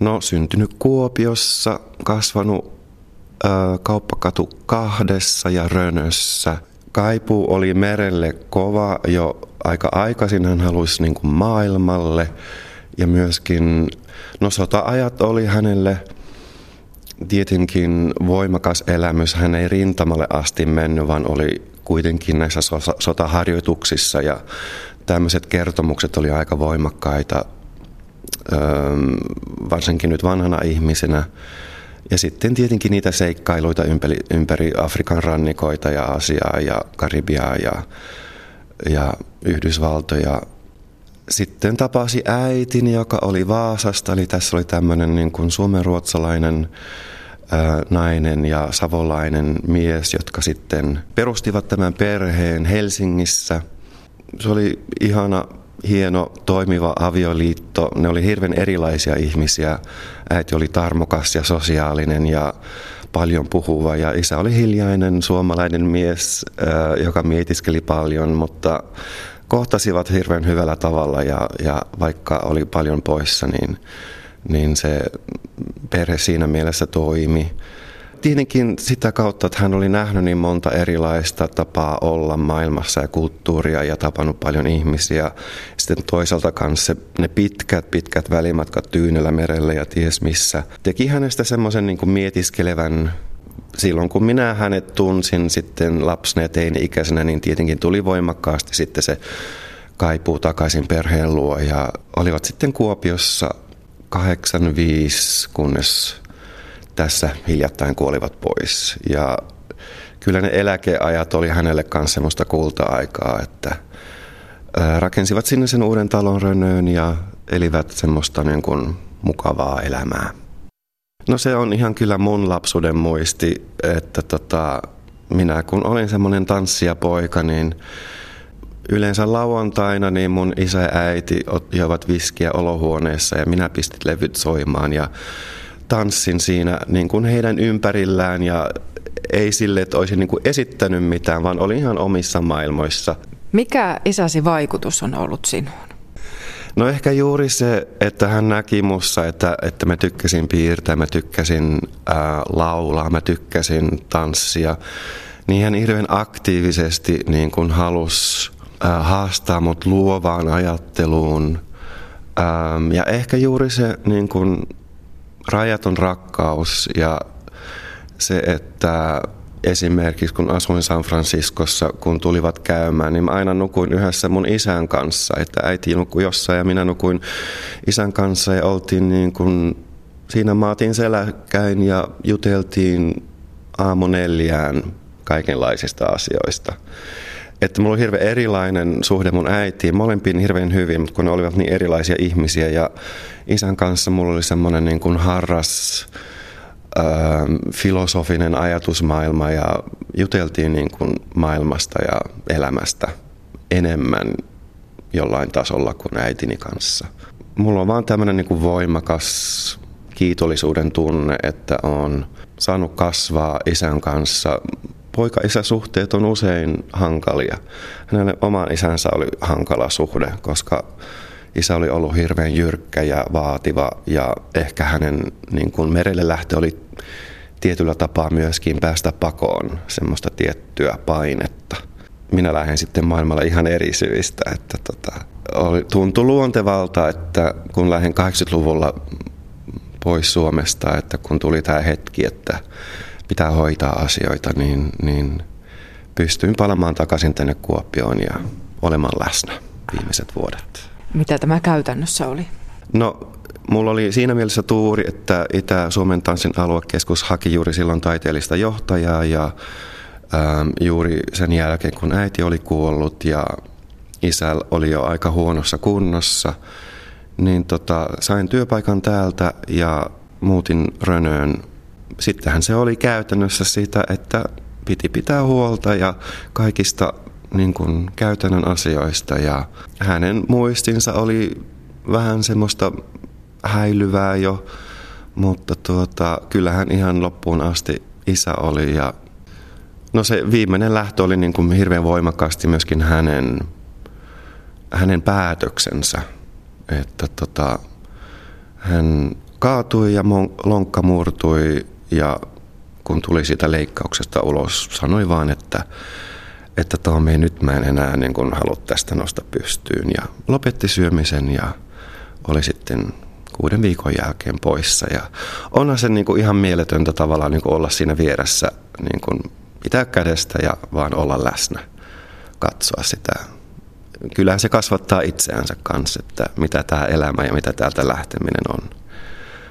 No syntynyt Kuopiossa, kasvanut ö, kauppakatu kahdessa ja Rönössä. Kaipuu oli merelle kova jo aika aikaisin, hän halusi niin kuin maailmalle ja myöskin, no sota-ajat oli hänelle tietenkin voimakas elämys. Hän ei rintamalle asti mennyt, vaan oli kuitenkin näissä sotaharjoituksissa ja tämmöiset kertomukset oli aika voimakkaita, varsinkin nyt vanhana ihmisenä. Ja sitten tietenkin niitä seikkailuita ympäri, ympäri Afrikan rannikoita ja Asiaa ja Karibiaa ja, ja Yhdysvaltoja. Sitten tapasi äitin, joka oli Vaasasta, eli tässä oli tämmöinen niin kuin suomenruotsalainen ää, nainen ja savolainen mies, jotka sitten perustivat tämän perheen Helsingissä. Se oli ihana, hieno, toimiva avioliitto. Ne oli hirveän erilaisia ihmisiä. Äiti oli tarmokas ja sosiaalinen ja paljon puhuva ja isä oli hiljainen suomalainen mies, ää, joka mietiskeli paljon, mutta kohtasivat hirveän hyvällä tavalla ja, ja vaikka oli paljon poissa, niin, niin se perhe siinä mielessä toimi. Tietenkin sitä kautta, että hän oli nähnyt niin monta erilaista tapaa olla maailmassa ja kulttuuria ja tapannut paljon ihmisiä. Sitten toisaalta kanssa ne pitkät, pitkät välimatkat Tyynellä merellä ja ties missä. Teki hänestä semmoisen niin mietiskelevän. Silloin kun minä hänet tunsin sitten lapsena ja teini-ikäisenä, niin tietenkin tuli voimakkaasti sitten se kaipuu takaisin perheen luo. Ja olivat sitten Kuopiossa 85, kunnes tässä hiljattain kuolivat pois. Ja kyllä ne eläkeajat oli hänelle kanssa semmoista kulta-aikaa, että rakensivat sinne sen uuden talon Rönöön ja elivät semmoista niin kuin mukavaa elämää. No se on ihan kyllä mun lapsuuden muisti, että tota, minä kun olin semmoinen tanssijapoika, niin yleensä lauantaina niin mun isä ja äiti joivat viskiä olohuoneessa ja minä pistin levyt soimaan ja tanssin siinä niin kuin heidän ympärillään ja ei sille, että olisin niin kuin esittänyt mitään, vaan olin ihan omissa maailmoissa. Mikä isäsi vaikutus on ollut sinuun? No ehkä juuri se, että hän näki mussa, että, että mä tykkäsin piirtää, mä tykkäsin ää, laulaa, mä tykkäsin tanssia. Niin hän hirveän aktiivisesti niin kun halusi ää, haastaa mut luovaan ajatteluun. Ää, ja ehkä juuri se niin kun, rajaton rakkaus ja se, että esimerkiksi kun asuin San Franciscossa, kun tulivat käymään, niin mä aina nukuin yhdessä mun isän kanssa. Että äiti nukui jossain ja minä nukuin isän kanssa ja oltiin niin kuin, siinä maatin seläkkäin ja juteltiin aamu neljään kaikenlaisista asioista. Että mulla oli hirveän erilainen suhde mun äitiin, molempiin hirveän hyvin, mutta kun ne olivat niin erilaisia ihmisiä ja isän kanssa mulla oli semmoinen niin kuin harras, filosofinen ajatusmaailma ja juteltiin niin kuin maailmasta ja elämästä enemmän jollain tasolla kuin äitini kanssa. Mulla on vaan tämmöinen niin kuin voimakas kiitollisuuden tunne, että on saanut kasvaa isän kanssa. Poika-isä-suhteet on usein hankalia. Hänelle oman isänsä oli hankala suhde, koska isä oli ollut hirveän jyrkkä ja vaativa ja ehkä hänen niin kuin merelle lähtö oli tietyllä tapaa myöskin päästä pakoon semmoista tiettyä painetta. Minä lähden sitten maailmalla ihan eri syistä, että tota, oli, tuntui luontevalta, että kun lähden 80-luvulla pois Suomesta, että kun tuli tämä hetki, että pitää hoitaa asioita, niin, niin pystyin palaamaan takaisin tänne Kuopioon ja olemaan läsnä viimeiset vuodet. Mitä tämä käytännössä oli? No, mulla oli siinä mielessä tuuri, että Itä-Suomen tanssin aluekeskus haki juuri silloin taiteellista johtajaa ja ähm, juuri sen jälkeen, kun äiti oli kuollut ja isä oli jo aika huonossa kunnossa, niin tota, sain työpaikan täältä ja muutin Rönöön. Sittenhän se oli käytännössä sitä, että piti pitää huolta ja kaikista niin kuin käytännön asioista. Ja hänen muistinsa oli vähän semmoista häilyvää jo, mutta tuota, kyllähän ihan loppuun asti isä oli. Ja no se viimeinen lähtö oli niin kuin hirveän voimakkaasti myöskin hänen, hänen päätöksensä, että tota, hän kaatui ja lonkka murtui ja kun tuli siitä leikkauksesta ulos, sanoi vaan, että, että Tomi, nyt mä en enää niin kuin halua tästä nosta pystyyn. Ja lopetti syömisen ja oli sitten kuuden viikon jälkeen poissa. Ja onhan se niin kuin ihan mieletöntä tavallaan niin kuin olla siinä vieressä, niin pitää kädestä ja vaan olla läsnä, katsoa sitä. Kyllähän se kasvattaa itseänsä kanssa, että mitä tämä elämä ja mitä täältä lähteminen on.